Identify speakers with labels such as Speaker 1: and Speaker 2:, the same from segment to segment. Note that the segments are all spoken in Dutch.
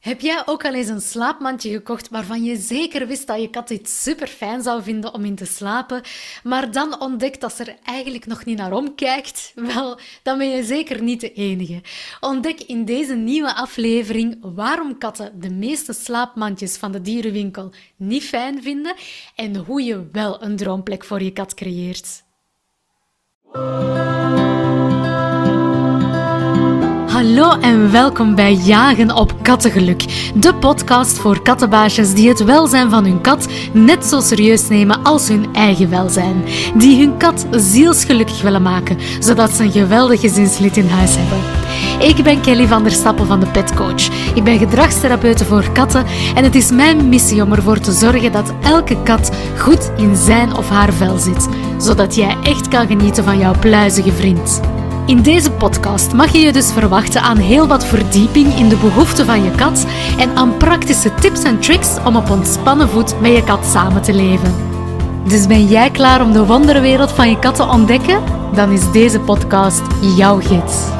Speaker 1: Heb jij ook al eens een slaapmandje gekocht waarvan je zeker wist dat je kat dit super fijn zou vinden om in te slapen, maar dan ontdekt dat ze er eigenlijk nog niet naar omkijkt? Wel, dan ben je zeker niet de enige. Ontdek in deze nieuwe aflevering waarom katten de meeste slaapmandjes van de dierenwinkel niet fijn vinden en hoe je wel een droomplek voor je kat creëert. Hallo en welkom bij Jagen op Kattengeluk, de podcast voor kattenbaasjes die het welzijn van hun kat net zo serieus nemen als hun eigen welzijn. Die hun kat zielsgelukkig willen maken, zodat ze een geweldige gezinslid in huis hebben. Ik ben Kelly van der Stappen van de Pet Coach. Ik ben gedragstherapeute voor katten en het is mijn missie om ervoor te zorgen dat elke kat goed in zijn of haar vel zit, zodat jij echt kan genieten van jouw pluizige vriend. In deze podcast mag je je dus verwachten aan heel wat verdieping in de behoeften van je kat en aan praktische tips en tricks om op ontspannen voet met je kat samen te leven. Dus ben jij klaar om de wonderwereld van je kat te ontdekken? Dan is deze podcast jouw gids.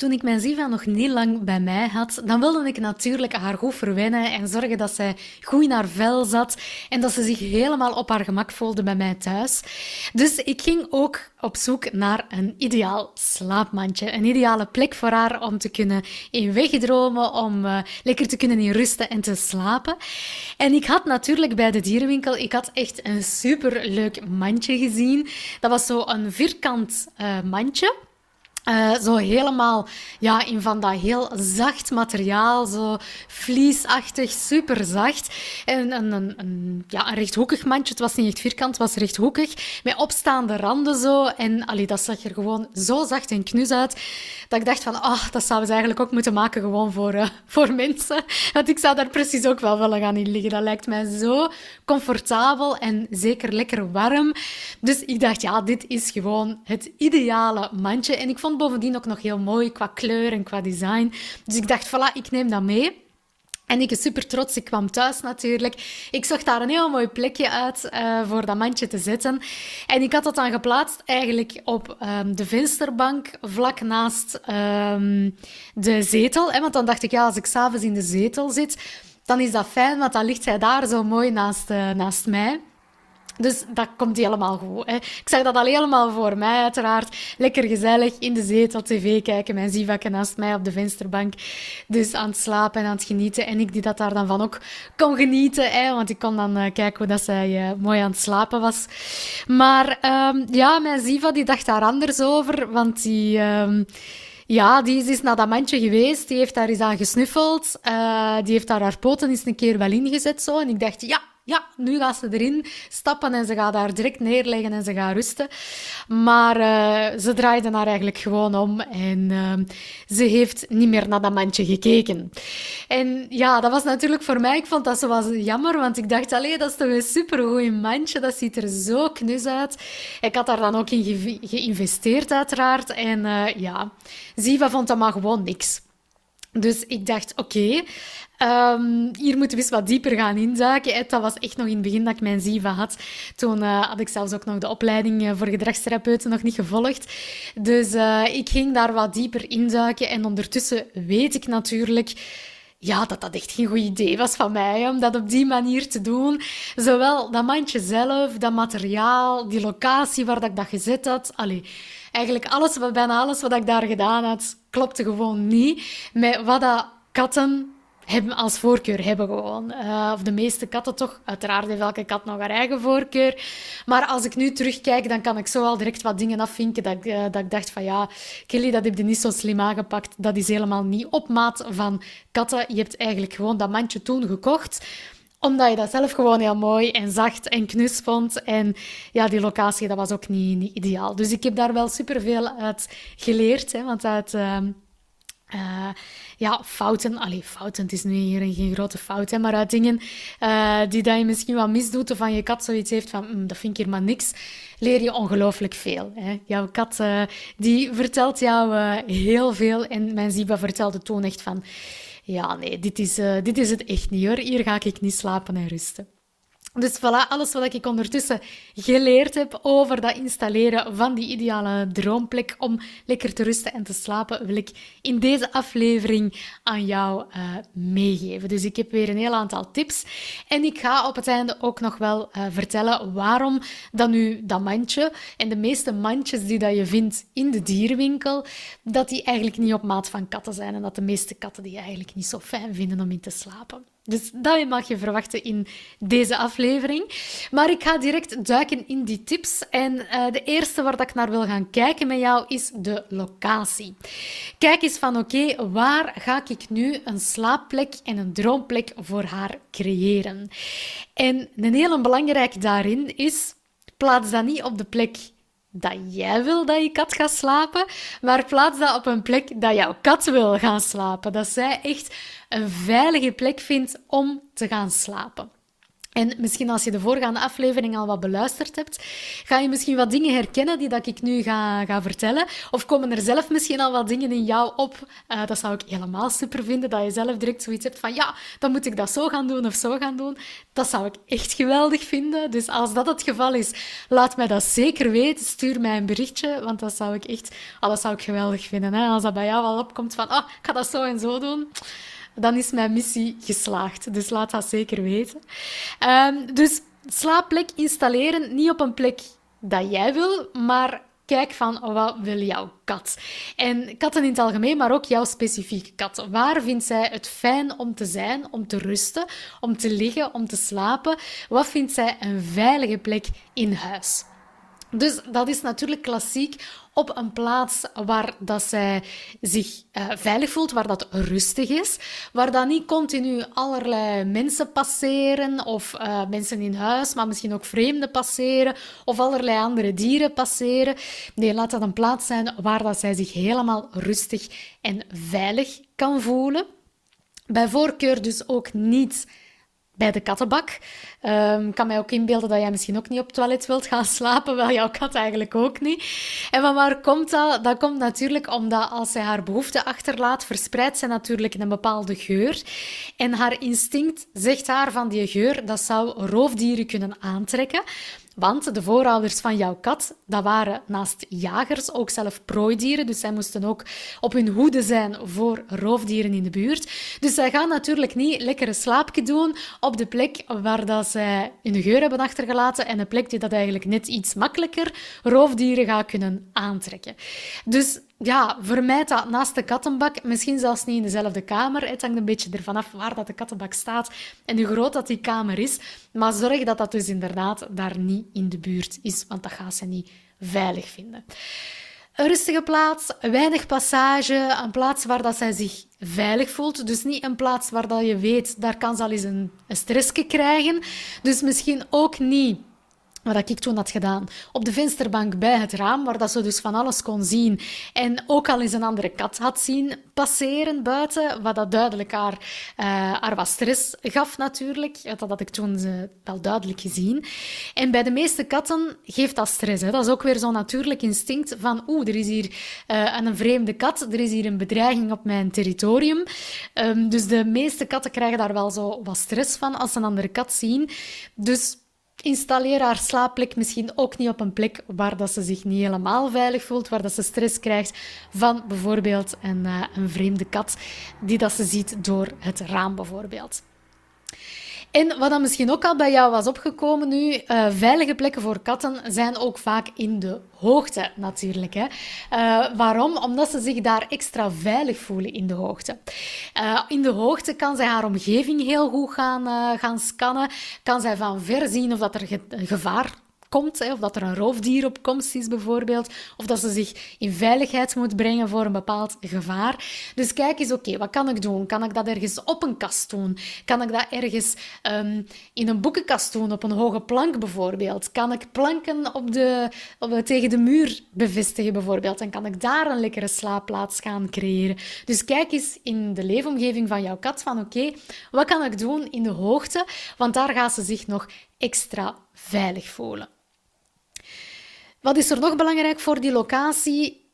Speaker 1: Toen ik mijn Ziva nog niet lang bij mij had, dan wilde ik natuurlijk haar goed verwennen en zorgen dat zij goed in haar vel zat en dat ze zich helemaal op haar gemak voelde bij mij thuis. Dus ik ging ook op zoek naar een ideaal slaapmandje. Een ideale plek voor haar om te kunnen in wegdromen, om uh, lekker te kunnen in rusten en te slapen. En ik had natuurlijk bij de dierenwinkel, ik had echt een superleuk mandje gezien. Dat was zo een vierkant uh, mandje. Uh, zo helemaal ja, in van dat heel zacht materiaal, zo vliesachtig, super zacht. En een, een, ja, een rechthoekig mandje, het was niet echt vierkant, het was rechthoekig, met opstaande randen zo. En allee, dat zag er gewoon zo zacht en knus uit, dat ik dacht van, ah, dat zouden ze eigenlijk ook moeten maken gewoon voor, uh, voor mensen. Want ik zou daar precies ook wel willen gaan in liggen. Dat lijkt mij zo comfortabel en zeker lekker warm. Dus ik dacht, ja, dit is gewoon het ideale mandje. En ik vond bovendien ook nog heel mooi qua kleur en qua design. Dus ik dacht, voilà, ik neem dat mee. En ik ben super trots. Ik kwam thuis natuurlijk. Ik zocht daar een heel mooi plekje uit uh, voor dat mandje te zetten. En ik had dat dan geplaatst eigenlijk op um, de vensterbank, vlak naast um, de zetel. Want dan dacht ik, ja, als ik s'avonds in de zetel zit, dan is dat fijn, want dan ligt zij daar zo mooi naast, uh, naast mij. Dus dat komt helemaal goed. Hè. Ik zag dat al helemaal voor mij, uiteraard. Lekker gezellig in de zetel tv kijken. Mijn zivakke naast mij op de vensterbank. Dus aan het slapen en aan het genieten. En ik die dat daar dan van ook kon genieten. Hè, want ik kon dan uh, kijken hoe dat zij uh, mooi aan het slapen was. Maar um, ja, mijn Ziva die dacht daar anders over. Want die... Um, ja, die is naar dat mandje geweest. Die heeft daar eens aan gesnuffeld. Uh, die heeft daar haar poten eens een keer wel ingezet. Zo. En ik dacht, ja, ja, nu gaat ze erin stappen en ze gaat daar direct neerleggen en ze gaat rusten. Maar uh, ze draaide haar eigenlijk gewoon om en uh, ze heeft niet meer naar dat mandje gekeken. En ja, dat was natuurlijk voor mij, ik vond dat zo was jammer, want ik dacht, allee, dat is toch een supergoeie mandje, dat ziet er zo knus uit. Ik had daar dan ook in ge geïnvesteerd uiteraard en uh, ja, Ziva vond dat maar gewoon niks. Dus ik dacht, oké, um, hier moeten we eens wat dieper gaan induiken. Dat was echt nog in het begin dat ik mijn Ziva had. Toen uh, had ik zelfs ook nog de opleiding eh, voor gedragstherapeuten nog niet gevolgd. Dus uh, ik ging daar wat dieper induiken. En ondertussen weet ik natuurlijk ja, dat dat echt geen goed idee was van mij om dat op die manier te doen. Zowel dat mandje zelf, dat materiaal, die locatie waar dat ik dat gezet had. Allee, eigenlijk alles, bijna alles wat ik daar gedaan had, klopte gewoon niet met wat dat katten hebben als voorkeur hebben gewoon. Uh, of de meeste katten toch. Uiteraard heeft elke kat nog haar eigen voorkeur. Maar als ik nu terugkijk, dan kan ik zo al direct wat dingen afvinken dat ik, uh, dat ik dacht van ja, Kelly, dat heb je niet zo slim aangepakt. Dat is helemaal niet op maat van katten. Je hebt eigenlijk gewoon dat mandje toen gekocht omdat je dat zelf gewoon heel mooi en zacht en knus vond. En ja, die locatie, dat was ook niet, ideaal. Dus ik heb daar wel superveel uit geleerd. Hè, want uit... Uh, uh, ja, fouten. Allee, fouten, het is nu hier geen grote fout, hè, maar uit dingen uh, die dat je misschien wat misdoet of van je kat zoiets heeft van, mm, dat vind ik hier maar niks, leer je ongelooflijk veel. Hè. Jouw kat, uh, die vertelt jou heel veel en mijn Ziba vertelde toen echt van, ja, nee, dit is, dit is het echt niet hoor. Hier ga ik niet slapen en rusten. Dus voilà, alles wat ik ondertussen geleerd heb over dat installeren van die ideale droomplek om lekker te rusten en te slapen, wil ik in deze aflevering aan jou uh, meegeven. Dus ik heb weer een heel aantal tips en ik ga op het einde ook nog wel uh, vertellen waarom dan nu dat mandje en de meeste mandjes die dat je vindt in de dierenwinkel, dat die eigenlijk niet op maat van katten zijn en dat de meeste katten die eigenlijk niet zo fijn vinden om in te slapen. Dus dat mag je verwachten in deze aflevering. Maar ik ga direct duiken in die tips. En uh, de eerste waar ik naar wil gaan kijken met jou is de locatie. Kijk eens van oké, waar ga ik nu een slaapplek en een droomplek voor haar creëren? En een hele belangrijke daarin is, plaats dat niet op de plek dat jij wil dat je kat gaat slapen, maar plaats dat op een plek dat jouw kat wil gaan slapen. Dat zij echt een veilige plek vindt om te gaan slapen. En misschien als je de voorgaande aflevering al wat beluisterd hebt, ga je misschien wat dingen herkennen die dat ik nu ga, ga vertellen. Of komen er zelf misschien al wat dingen in jou op. Uh, dat zou ik helemaal super vinden, dat je zelf direct zoiets hebt van ja, dan moet ik dat zo gaan doen of zo gaan doen. Dat zou ik echt geweldig vinden. Dus als dat het geval is, laat mij dat zeker weten. Stuur mij een berichtje, want dat zou ik echt, oh, dat zou ik geweldig vinden. Hè? Als dat bij jou al opkomt van, oh, ik ga dat zo en zo doen dan is mijn missie geslaagd. Dus laat dat zeker weten. Um, dus slaapplek installeren, niet op een plek dat jij wil, maar kijk van wat wil jouw kat. En katten in het algemeen, maar ook jouw specifieke kat. Waar vindt zij het fijn om te zijn, om te rusten, om te liggen, om te slapen? Wat vindt zij een veilige plek in huis? Dus dat is natuurlijk klassiek op een plaats waar dat zij zich uh, veilig voelt, waar dat rustig is, waar dan niet continu allerlei mensen passeren of uh, mensen in huis, maar misschien ook vreemden passeren of allerlei andere dieren passeren. Nee, laat dat een plaats zijn waar dat zij zich helemaal rustig en veilig kan voelen. Bij voorkeur dus ook niet bij de kattenbak. Um, kan mij ook inbeelden dat jij misschien ook niet op het toilet wilt gaan slapen, wel jouw kat eigenlijk ook niet. En van waar komt dat? Dat komt natuurlijk omdat als zij haar behoefte achterlaat, verspreidt zij natuurlijk een bepaalde geur. En haar instinct zegt haar van die geur, dat zou roofdieren kunnen aantrekken. Want de voorouders van jouw kat, dat waren naast jagers ook zelf prooidieren. Dus zij moesten ook op hun hoede zijn voor roofdieren in de buurt. Dus zij gaan natuurlijk niet lekker een slaapje doen op de plek waar dat zij hun geur hebben achtergelaten en een plek die dat eigenlijk net iets makkelijker roofdieren gaat kunnen aantrekken. Dus ja, vermijd dat naast de kattenbak. Misschien zelfs niet in dezelfde kamer. Het hangt een beetje ervan af waar dat de kattenbak staat en hoe groot dat die kamer is. Maar zorg dat dat dus inderdaad daar niet in de buurt is, want dat gaat ze niet veilig vinden. Een rustige plaats, weinig passage, een plaats waar dat zij zich veilig voelt. Dus niet een plaats waar dat je weet, daar kan ze al eens een, een stressje krijgen. Dus misschien ook niet wat ik toen had gedaan. Op de vensterbank bij het raam, waar dat ze dus van alles kon zien. En ook al eens een andere kat had zien passeren buiten, wat dat duidelijk haar, haar wat stress gaf natuurlijk. Dat had ik toen uh, wel duidelijk gezien. En bij de meeste katten geeft dat stress. Hè. Dat is ook weer zo'n natuurlijk instinct van oeh, er is hier uh, een vreemde kat, er is hier een bedreiging op mijn territorium. Um, dus de meeste katten krijgen daar wel zo wat stress van als ze een andere kat zien. Dus installeer haar slaapplek misschien ook niet op een plek waar dat ze zich niet helemaal veilig voelt, waar dat ze stress krijgt van bijvoorbeeld een, uh, een vreemde kat die dat ze ziet door het raam bijvoorbeeld. En wat dan misschien ook al bij jou was opgekomen nu, uh, veilige plekken voor katten zijn ook vaak in de hoogte natuurlijk. Hè. Uh, waarom? Omdat ze zich daar extra veilig voelen in de hoogte. Uh, in de hoogte kan zij haar omgeving heel goed gaan, gaan scannen, kan zij van ver zien of dat er ge gevaar komt, hè, of dat er een roofdier op komst is bijvoorbeeld, of dat ze zich in veiligheid moet brengen voor een bepaald gevaar. Dus kijk eens, oké, wat kan ik doen? Kan ik dat ergens op een kast doen? Kan ik dat ergens um, in een boekenkast doen, op een hoge plank bijvoorbeeld? Kan ik planken op de, op, tegen de muur bevestigen bijvoorbeeld? En kan ik daar een lekkere slaapplaats gaan creëren? Dus kijk eens in de leefomgeving van jouw kat van oké, wat kan ik doen in de hoogte? Want daar gaat ze zich nog extra veilig voelen. Wat is er nog belangrijk voor die locatie?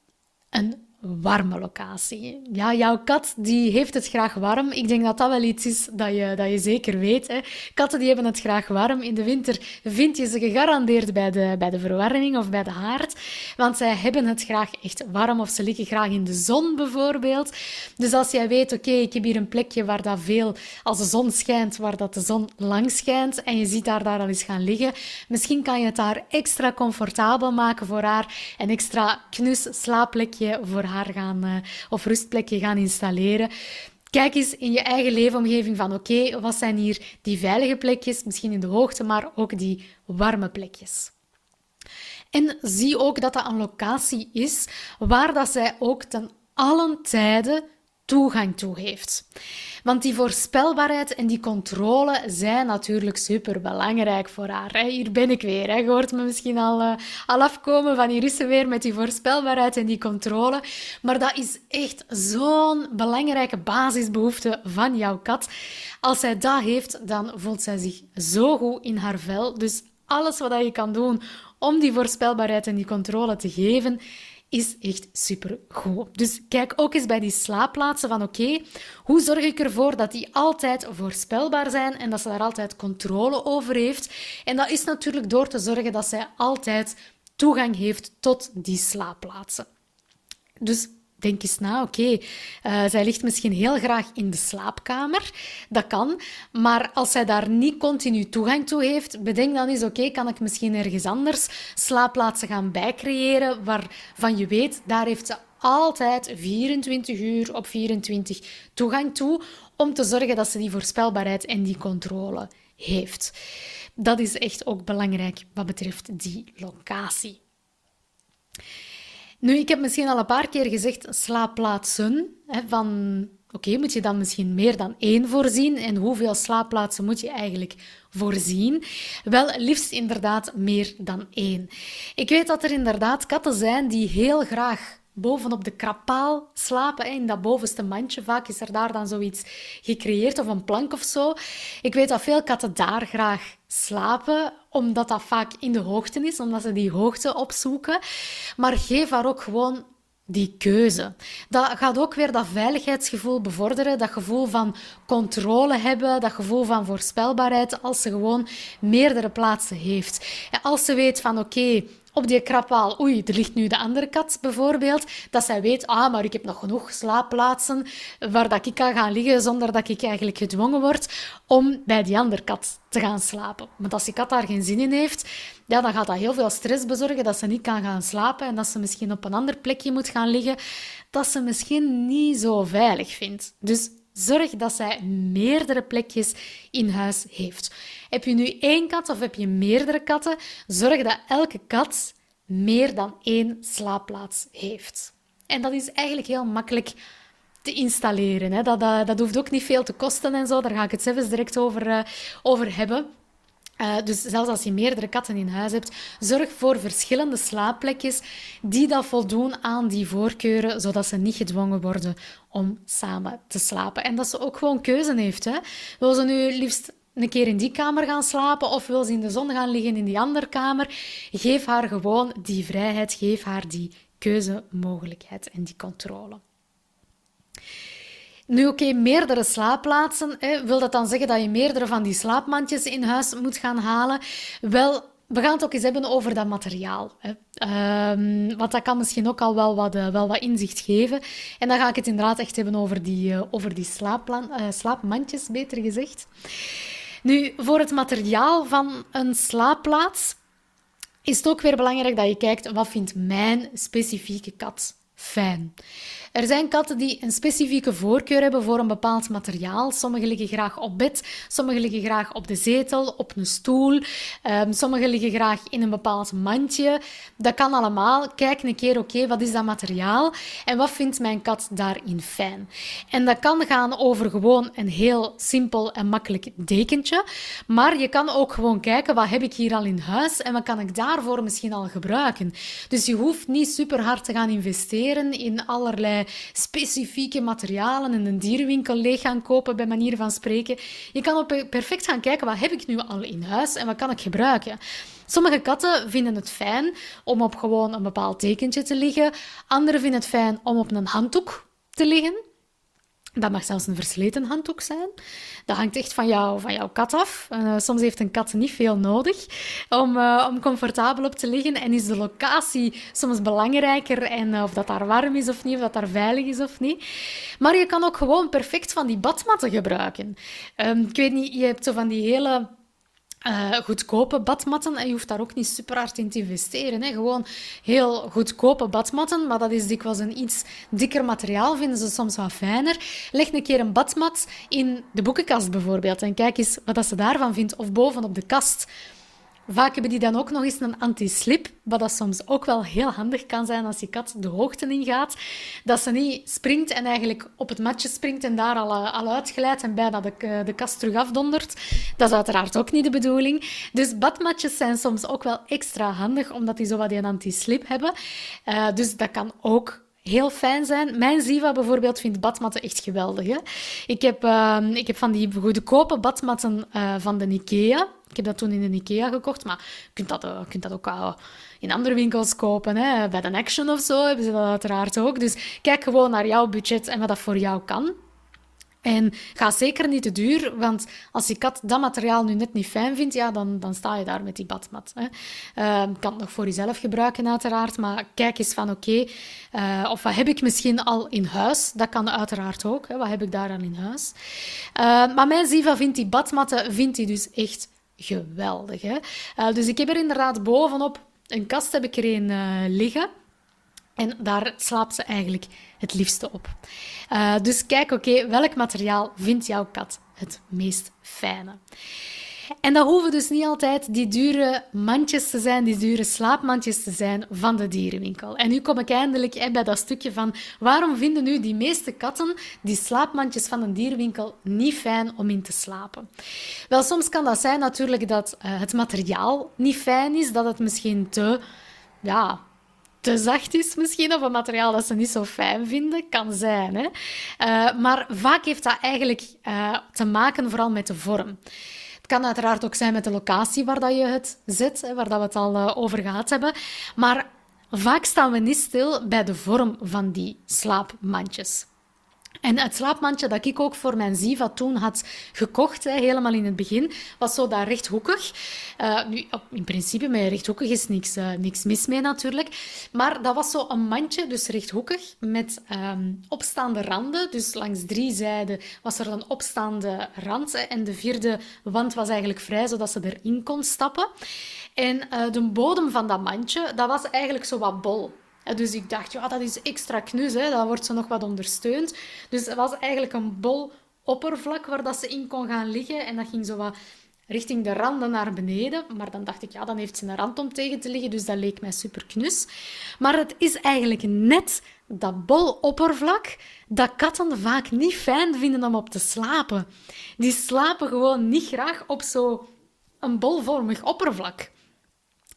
Speaker 1: Een warme locatie. Ja, jouw kat die heeft het graag warm. Ik denk dat dat wel iets is dat je, dat je zeker weet. Hè. Katten die hebben het graag warm. In de winter vind je ze gegarandeerd bij de, bij de verwarming of bij de haard. Want zij hebben het graag echt warm of ze liggen graag in de zon bijvoorbeeld. Dus als jij weet, oké, ik heb hier een plekje waar dat veel, als de zon schijnt, waar dat de zon lang schijnt en je ziet haar daar al eens gaan liggen, misschien kan je het daar extra comfortabel maken voor haar. Een extra knus slaapplekje voor haar gaan, uh, of rustplekje gaan installeren. Kijk eens in je eigen leefomgeving van oké, wat zijn hier die veilige plekjes, misschien in de hoogte, maar ook die warme plekjes. En zie ook dat dat een locatie is waar dat zij ook ten allen tijden toegang toe heeft. Want die voorspelbaarheid en die controle zijn natuurlijk super belangrijk voor haar. Hier ben ik weer. Je hoort me misschien al, uh, al afkomen van hier is ze weer met die voorspelbaarheid en die controle. Maar dat is echt zo'n belangrijke basisbehoefte van jouw kat. Als zij dat heeft, dan voelt zij zich zo goed in haar vel. Dus alles wat je kan doen om die voorspelbaarheid en die controle te geven, is echt super goed. Dus kijk ook eens bij die slaapplaatsen van oké, hoe zorg ik ervoor dat die altijd voorspelbaar zijn en dat ze daar altijd controle over heeft. En dat is natuurlijk door te zorgen dat zij altijd toegang heeft tot die slaapplaatsen. Dus denk eens na, oké, uh, zij ligt misschien heel graag in de slaapkamer. Dat kan. Maar als zij daar niet continu toegang toe heeft, bedenk dan eens, oké, kan ik misschien ergens anders slaapplaatsen gaan bijcreëren waarvan je weet, daar heeft ze altijd 24 uur op 24 toegang toe om te zorgen dat ze die voorspelbaarheid en die controle heeft. Dat is echt ook belangrijk wat betreft die locatie. Nu, ik heb misschien al een paar keer gezegd slaapplaatsen. Hè, van, oké, moet je dan misschien meer dan één voorzien? En hoeveel slaapplaatsen moet je eigenlijk voorzien? Wel, liefst inderdaad meer dan één. Ik weet dat er inderdaad katten zijn die heel graag bovenop de krapaal slapen, in dat bovenste mandje. Vaak is er daar dan zoiets gecreëerd of een plank of zo. Ik weet dat veel katten daar graag slapen, omdat dat vaak in de hoogte is, omdat ze die hoogte opzoeken. Maar geef haar ook gewoon die keuze. Dat gaat ook weer dat veiligheidsgevoel bevorderen, dat gevoel van controle hebben, dat gevoel van voorspelbaarheid, als ze gewoon meerdere plaatsen heeft. En als ze weet van oké, op die krappaal, oei, er ligt nu de andere kat bijvoorbeeld, dat zij weet, ah, maar ik heb nog genoeg slaapplaatsen waar dat ik kan gaan liggen zonder dat ik eigenlijk gedwongen word om bij die andere kat te gaan slapen. Want als die kat daar geen zin in heeft, ja, dan gaat dat heel veel stress bezorgen dat ze niet kan gaan slapen en dat ze misschien op een ander plekje moet gaan liggen dat ze misschien niet zo veilig vindt. Dus Zorg dat zij meerdere plekjes in huis heeft. Heb je nu één kat of heb je meerdere katten? Zorg dat elke kat meer dan één slaapplaats heeft. En dat is eigenlijk heel makkelijk te installeren. Hè. Dat, dat, hoeft ook niet veel te kosten en zo. Daar ga ik het zelfs direct over, uh, over hebben. Uh, dus zelfs als je meerdere katten in huis hebt, zorg voor verschillende slaapplekjes die dat voldoen aan die voorkeuren, zodat ze niet gedwongen worden om samen te slapen. En dat ze ook gewoon keuze heeft. Hè? Wil ze nu liefst een keer in die kamer gaan slapen of wil ze in de zon gaan liggen in die andere kamer? Geef haar gewoon die vrijheid, geef haar die keuzemogelijkheid en die controle. Nu, oké, meerdere slaapplaatsen. Hè, wil dat dan zeggen dat je meerdere van die slaapmandjes in huis moet gaan halen? Wel, we gaan het ook eens hebben over dat materiaal. Hè. Um, want dat kan misschien ook al wel wat, uh, wel wat inzicht geven. En dan ga ik het inderdaad echt hebben over die, uh, over die uh, slaapmandjes, beter gezegd. Nu, voor het materiaal van een slaapplaats is het ook weer belangrijk dat je kijkt wat vindt mijn specifieke kat fijn. Er zijn katten die een specifieke voorkeur hebben voor een bepaald materiaal. Sommige liggen graag op bed, sommige liggen graag op de zetel, op een stoel. Um, ehm, sommige liggen graag in een bepaald mandje. Dat kan allemaal. Kijk een keer, oké, wat is dat materiaal en wat vindt mijn kat daarin fijn? En dat kan gaan over gewoon een heel simpel en makkelijk dekentje, maar je kan ook gewoon kijken, wat heb ik hier al in huis en wat kan ik daarvoor misschien al gebruiken? Dus je hoeft niet super hard te gaan investeren in allerlei specifieke materialen en een dierenwinkel leeg gaan kopen, bij manier van spreken. Je kan op perfect gaan kijken, wat heb ik nu al in huis en wat kan ik gebruiken? Sommige katten vinden het fijn om op gewoon een bepaald tekentje te liggen. Anderen vinden het fijn om op een handdoek te liggen. Dat mag zelfs een versleten handdoek zijn. Dat hangt echt van, jou, van jouw kat af. Uh, soms heeft een kat niet veel nodig om, uh, om comfortabel op te liggen. En is de locatie soms belangrijker. En uh, of dat daar warm is of niet, of dat daar veilig is of niet. Maar je kan ook gewoon perfect van die badmatten gebruiken. Um, ik weet niet, je hebt zo van die hele uh, goedkope badmatten. En je hoeft daar ook niet super hard in te investeren. Hè. Gewoon heel goedkope badmatten, maar dat is dikwijls een iets dikker materiaal, vinden ze soms wat fijner. Leg een keer een badmat in de boekenkast bijvoorbeeld en kijk eens wat ze daarvan vindt. Of bovenop de kast. Vaak hebben die dan ook nog eens een anti-slip, wat dat soms ook wel heel handig kan zijn als je kat de hoogte ingaat. Dat ze niet springt en eigenlijk op het matje springt en daar al, eh, al uitglijdt en bijna de, eh, de kast terug afdondert. Dat is uiteraard ook niet de bedoeling. Dus badmatjes zijn soms ook wel extra handig, omdat die zo wat een anti-slip hebben. Uh, dus dat kan ook heel fijn zijn. Mijn Ziva bijvoorbeeld vindt badmatten echt geweldig. Hè? Ik, heb, uh, ik heb van die goedkope badmatten uh, van de Ikea. Ik heb dat toen in de Ikea gekocht, maar je kunt dat, uh, kunt dat ook in andere winkels kopen. Hè? Bij de Action of zo hebben ze dat uiteraard ook. Dus kijk gewoon naar jouw budget en wat dat voor jou kan. En ga zeker niet te duur, want als je kat dat materiaal nu net niet fijn vindt, ja, dan, dan sta je daar met die badmat. Hè. Uh, kan het nog voor jezelf gebruiken, uiteraard, maar kijk eens van oké, uh, of wat heb ik misschien al in huis? Dat kan uiteraard ook. Hè. Wat heb ik daar dan in huis? Uh, maar mijn Ziva vindt die badmatten vindt die dus echt geweldig. Hè. dus ik heb er inderdaad bovenop een kast heb ik er een liggen. En daar slaapt ze eigenlijk het liefste op. Uh, dus kijk, oké, welk materiaal vindt jouw kat het meest fijne? En dat hoeven dus niet altijd die dure mandjes te zijn, die dure slaapmandjes te zijn van de dierenwinkel. En nu kom ik eindelijk bij dat stukje van waarom vinden nu die meeste katten die slaapmandjes van een dierenwinkel niet fijn om in te slapen? Wel, soms kan dat zijn natuurlijk dat uh, het materiaal niet fijn is, dat het misschien te ja, te zacht is misschien, of een materiaal dat ze niet zo fijn vinden, kan zijn. Hè? Uh, maar vaak heeft dat eigenlijk uh, te maken vooral met de vorm. Het kan uiteraard ook zijn met de locatie waar dat je het zet, waar dat we het al uh, over gehad hebben. Maar vaak staan we niet stil bij de vorm van die slaapmandjes. En het slaapmandje dat ik ook voor mijn Ziva toen had gekocht, hè, helemaal in het begin, was zo daar rechthoekig. Uh, nu, in principe met rechthoekig is niks, uh, niks mis mee natuurlijk. Maar dat was zo een mandje, dus rechthoekig, met um, opstaande randen. Dus langs drie zijden was er een opstaande rand. En de vierde wand was eigenlijk vrij, zodat ze erin kon stappen. En uh, de bodem van dat mandje, dat was eigenlijk zo wat bol. Dus ik dacht, ja, dat is extra knus, hè. dat wordt ze nog wat ondersteund. Dus het was eigenlijk een bol oppervlak waar dat ze in kon gaan liggen. En dat ging zo wat richting de randen naar beneden. Maar dan dacht ik, ja, dan heeft ze een rand om tegen te liggen. Dus dat leek mij super knus. Maar het is eigenlijk net dat bol oppervlak dat katten vaak niet fijn vinden om op te slapen. Die slapen gewoon niet graag op zo'n bolvormig oppervlak.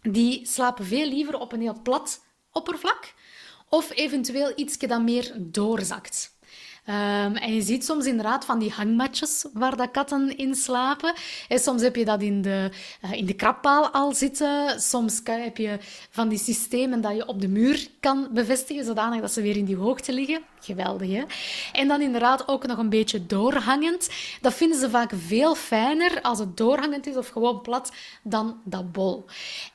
Speaker 1: Die slapen veel liever op een heel plat oppervlak. Of eventueel iets dat meer doorzakt. Um, en je ziet soms inderdaad van die hangmatjes waar dat katten in slapen. En soms heb je dat in de, uh, in de krabpaal al zitten. Soms heb je van die systemen dat je op de muur kan bevestigen, zodanig dat ze weer in die hoogte liggen. Geweldig, hè? En dan inderdaad ook nog een beetje doorhangend. Dat vinden ze vaak veel fijner als het doorhangend is of gewoon plat dan dat bol.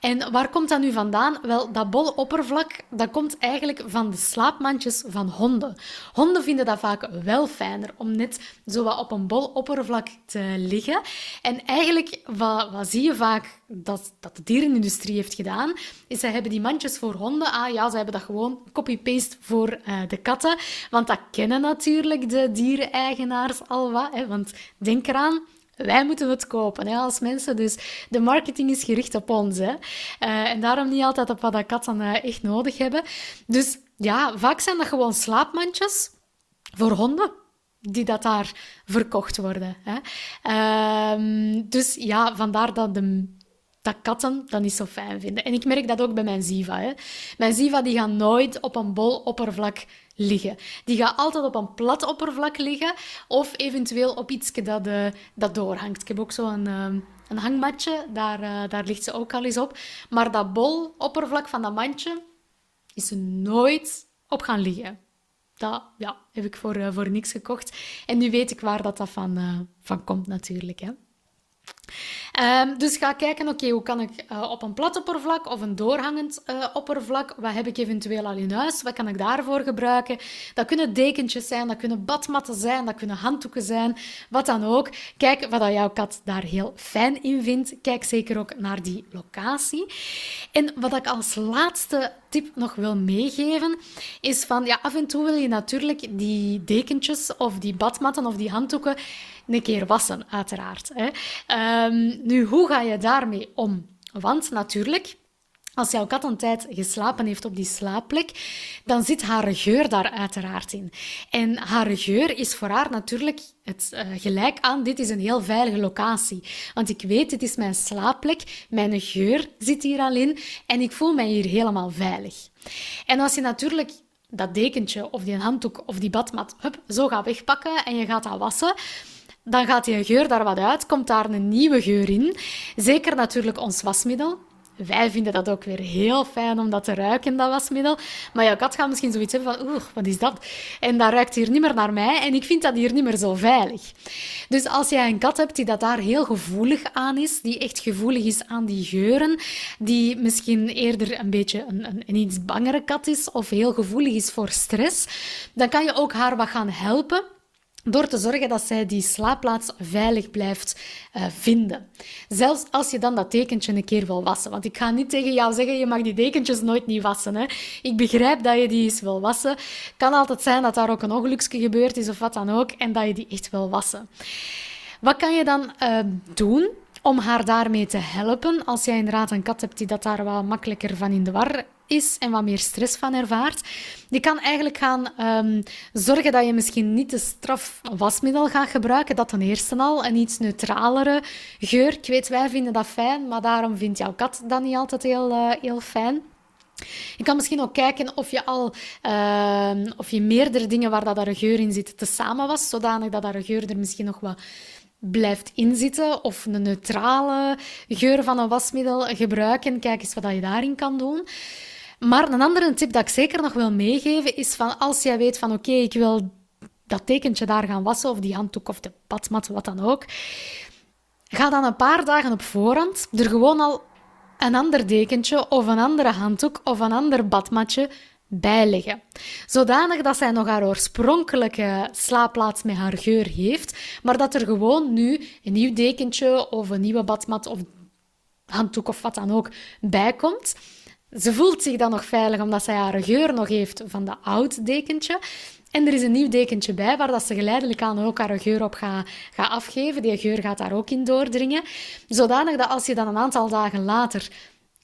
Speaker 1: En waar komt dat nu vandaan? Wel, dat boloppervlak, dat komt eigenlijk van de slaapmandjes van honden. Honden vinden dat vaak wel fijner om net zo wat op een boloppervlak te liggen. En eigenlijk, wat, wat zie je vaak dat, dat de dierenindustrie heeft gedaan, is ze hebben die mandjes voor honden. Ah ja, ze hebben dat gewoon copy-paste voor uh, de katten. Want dat kennen natuurlijk de diereneigenaars al wat. Hè? Want denk eraan, wij moeten het kopen hè, als mensen. Dus de marketing is gericht op ons. Hè. Uh, en daarom niet altijd op wat dat katten uh, echt nodig hebben. Dus ja, vaak zijn dat gewoon slaapmandjes voor honden die dat daar verkocht worden. Hè. Uh, dus ja, vandaar dat de dat katten dat niet zo fijn vinden. En ik merk dat ook bij mijn Ziva. Hè. Mijn Ziva die gaat nooit op een bol oppervlak liggen. Die gaat altijd op een plat oppervlak liggen of eventueel op iets dat, uh, dat doorhangt. Ik heb ook zo'n uh, een hangmatje, daar, uh, daar ligt ze ook al eens op. Maar dat bol oppervlak van dat mandje is ze nooit op gaan liggen. Dat ja, heb ik voor, voor niks gekocht. En nu weet ik waar dat, dat van, van komt natuurlijk. Hè. Um, dus ga kijken, oké, hoe kan ik uh, op een plat oppervlak of een doorhangend uh, oppervlak, wat heb ik eventueel al in huis, wat kan ik daarvoor gebruiken? Dat kunnen dekentjes zijn, dat kunnen badmatten zijn, dat kunnen handdoeken zijn, wat dan ook. Kijk wat jouw kat daar heel fijn in vindt. Kijk zeker ook naar die locatie. En wat ik als laatste tip nog wil meegeven, is van, ja, af en toe wil je natuurlijk die dekentjes of die badmatten of die handdoeken een keer wassen, uiteraard. Hè. Um, nu, hoe ga je daarmee om? Want natuurlijk, als jouw kat een tijd geslapen heeft op die slaapplek, dan zit haar geur daar uiteraard in. En haar geur is voor haar natuurlijk het uh, gelijk aan, dit is een heel veilige locatie. Want ik weet, dit is mijn slaapplek, mijn geur zit hier al in en ik voel mij hier helemaal veilig. En als je natuurlijk dat dekentje of die handdoek of die badmat hup, zo gaat wegpakken en je gaat dat wassen, dan gaat die geur daar wat uit, komt daar een nieuwe geur in. Zeker natuurlijk ons wasmiddel. Wij vinden dat ook weer heel fijn om dat te ruiken, dat wasmiddel. Maar jouw kat gaat misschien zoiets hebben van, oeh, wat is dat? En dat ruikt hier niet meer naar mij en ik vind dat hier niet meer zo veilig. Dus als jij een kat hebt die dat daar heel gevoelig aan is, die echt gevoelig is aan die geuren, die misschien eerder een beetje een, een, een iets bangere kat is of heel gevoelig is voor stress, dan kan je ook haar wat gaan helpen door te zorgen dat zij die slaapplaats veilig blijft uh, vinden. Zelfs als je dan dat dekentje een keer wil wassen. Want ik ga niet tegen jou zeggen, je mag die dekentjes nooit niet wassen. Hè. Ik begrijp dat je die eens wil wassen. kan altijd zijn dat daar ook een ongeluksje gebeurd is of wat dan ook. En dat je die echt wil wassen. Wat kan je dan uh, doen om haar daarmee te helpen? Als jij inderdaad een kat hebt die dat daar wat makkelijker van in de war is en wat meer stress van ervaart. Die kan eigenlijk gaan um, zorgen dat je misschien niet te straf wasmiddel gaat gebruiken. Dat ten eerste al. Een iets neutralere geur. Ik weet, wij vinden dat fijn, maar daarom vindt jouw kat dat niet altijd heel, uh, heel fijn. Je kan misschien ook kijken of je al uh, of je meerdere dingen waar dat daar geur in zit te samen was, zodanig dat daar geur er misschien nog wat blijft inzitten of een neutrale geur van een wasmiddel gebruiken. Kijk eens wat je daarin kan doen. Maar een andere tip dat ik zeker nog wil meegeven is van als jij weet van oké, ik wil dat tekentje daar gaan wassen of die handdoek of de badmat, wat dan ook. Ga dan een paar dagen op voorhand er gewoon al een ander dekentje of een andere handdoek of een ander badmatje bij leggen. Zodanig dat zij nog haar oorspronkelijke slaapplaats met haar geur heeft, maar dat er gewoon nu een nieuw dekentje of een nieuwe badmat of handdoek of wat dan ook bij komt. Ze voelt zich dan nog veilig omdat zij haar geur nog heeft van dat oud dekentje. En er is een nieuw dekentje bij waar dat ze geleidelijk aan ook haar geur op gaat, gaat afgeven. Die geur gaat daar ook in doordringen. Zodanig dat als je dan een aantal dagen later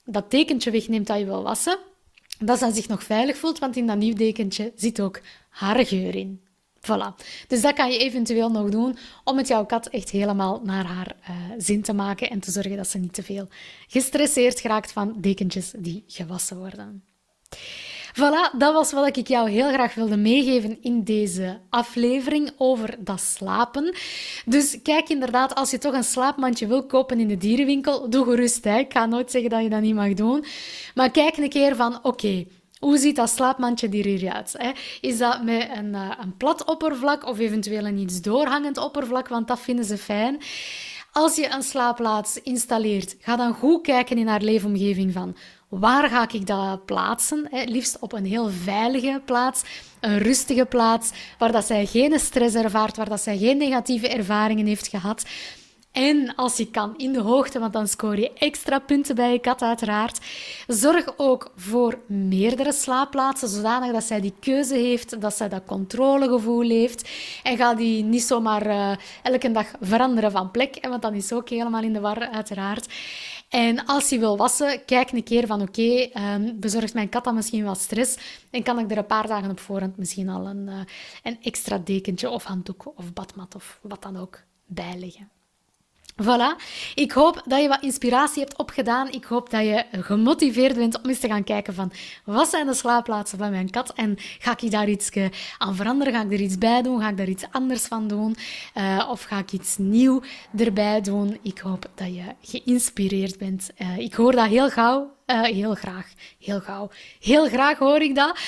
Speaker 1: dat dekentje wegneemt dat je wil wassen, dat zij zich nog veilig voelt, want in dat nieuw dekentje zit ook haar geur in. Voilà. Dus dat kan je eventueel nog doen om het jouw kat echt helemaal naar haar uh, zin te maken en te zorgen dat ze niet te veel gestresseerd geraakt van dekentjes die gewassen worden. Voilà, dat was wat ik jou heel graag wilde meegeven in deze aflevering over dat slapen. Dus kijk inderdaad, als je toch een slaapmandje wil kopen in de dierenwinkel, doe gerust. Hè. Ik ga nooit zeggen dat je dat niet mag doen. Maar kijk een keer van, oké, hoe ziet dat slaapmandje er hieruit? Hè? Is dat met een, uh, een plat oppervlak of eventueel een iets doorhangend oppervlak, want dat vinden ze fijn. Als je een slaapplaats installeert, ga dan goed kijken in haar leefomgeving van waar ga ik dat plaatsen? Liefst op een heel veilige plaats, een rustige plaats, waar dat zij geen stress ervaart, waar dat zij geen negatieve ervaringen heeft gehad. En als je kan, in de hoogte, want dan scoor je extra punten bij je kat uiteraard. Zorg ook voor meerdere slaapplaatsen, zodanig dat zij die keuze heeft, dat zij dat controlegevoel heeft. En ga die niet zomaar uh, elke dag veranderen van plek, want dan is ze ook helemaal in de war uiteraard. En als je wil wassen, kijk een keer van oké, um, bezorgt mijn kat dan misschien wat stress en kan ik er een paar dagen op voorhand misschien al een, uh, een extra dekentje of handdoek of badmat of wat dan ook bij leggen. Voilà. Ik hoop dat je wat inspiratie hebt opgedaan. Ik hoop dat je gemotiveerd bent om eens te gaan kijken van wat zijn de slaapplaatsen van mijn kat en ga ik daar iets aan veranderen? Ga ik er iets bij doen? Ga ik daar iets anders van doen? Uh, of ga ik iets nieuw erbij doen? Ik hoop dat je geïnspireerd bent. Uh, ik hoor dat heel gauw. Heel graag, heel gauw. Heel graag hoor ik dat.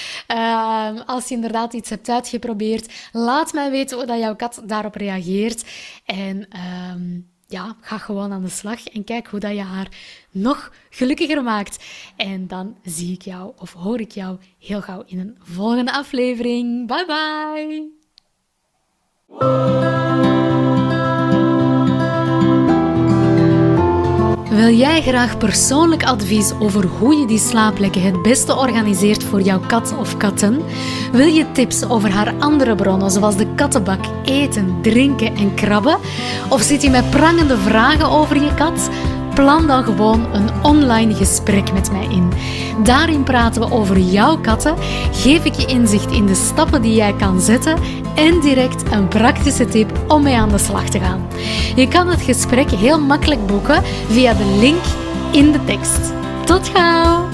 Speaker 1: als je inderdaad iets hebt uitgeprobeerd, laat mij weten hoe dat jouw kat daarop reageert. En ehm, ja, ga gewoon aan de slag en kijk hoe dat je haar nog gelukkiger maakt. En dan zie ik jou of hoor ik jou heel gauw in een volgende aflevering. Bye bye! Wil jij graag persoonlijk advies over hoe je die slaapplekken het beste organiseert voor jouw kat of katten? Wil je tips over haar andere bronnen, zoals de kattenbak, eten, drinken en krabben? Of zit je met prangende vragen over je kat? Plan dan gewoon een online gesprek met mij in. Daarin praten we over jouw katten, geef ik je inzicht in de stappen die jij kan zetten en direct een praktische tip om mee aan de slag te gaan. Je kan het gesprek heel makkelijk boeken via de link in de tekst. Tot gauw!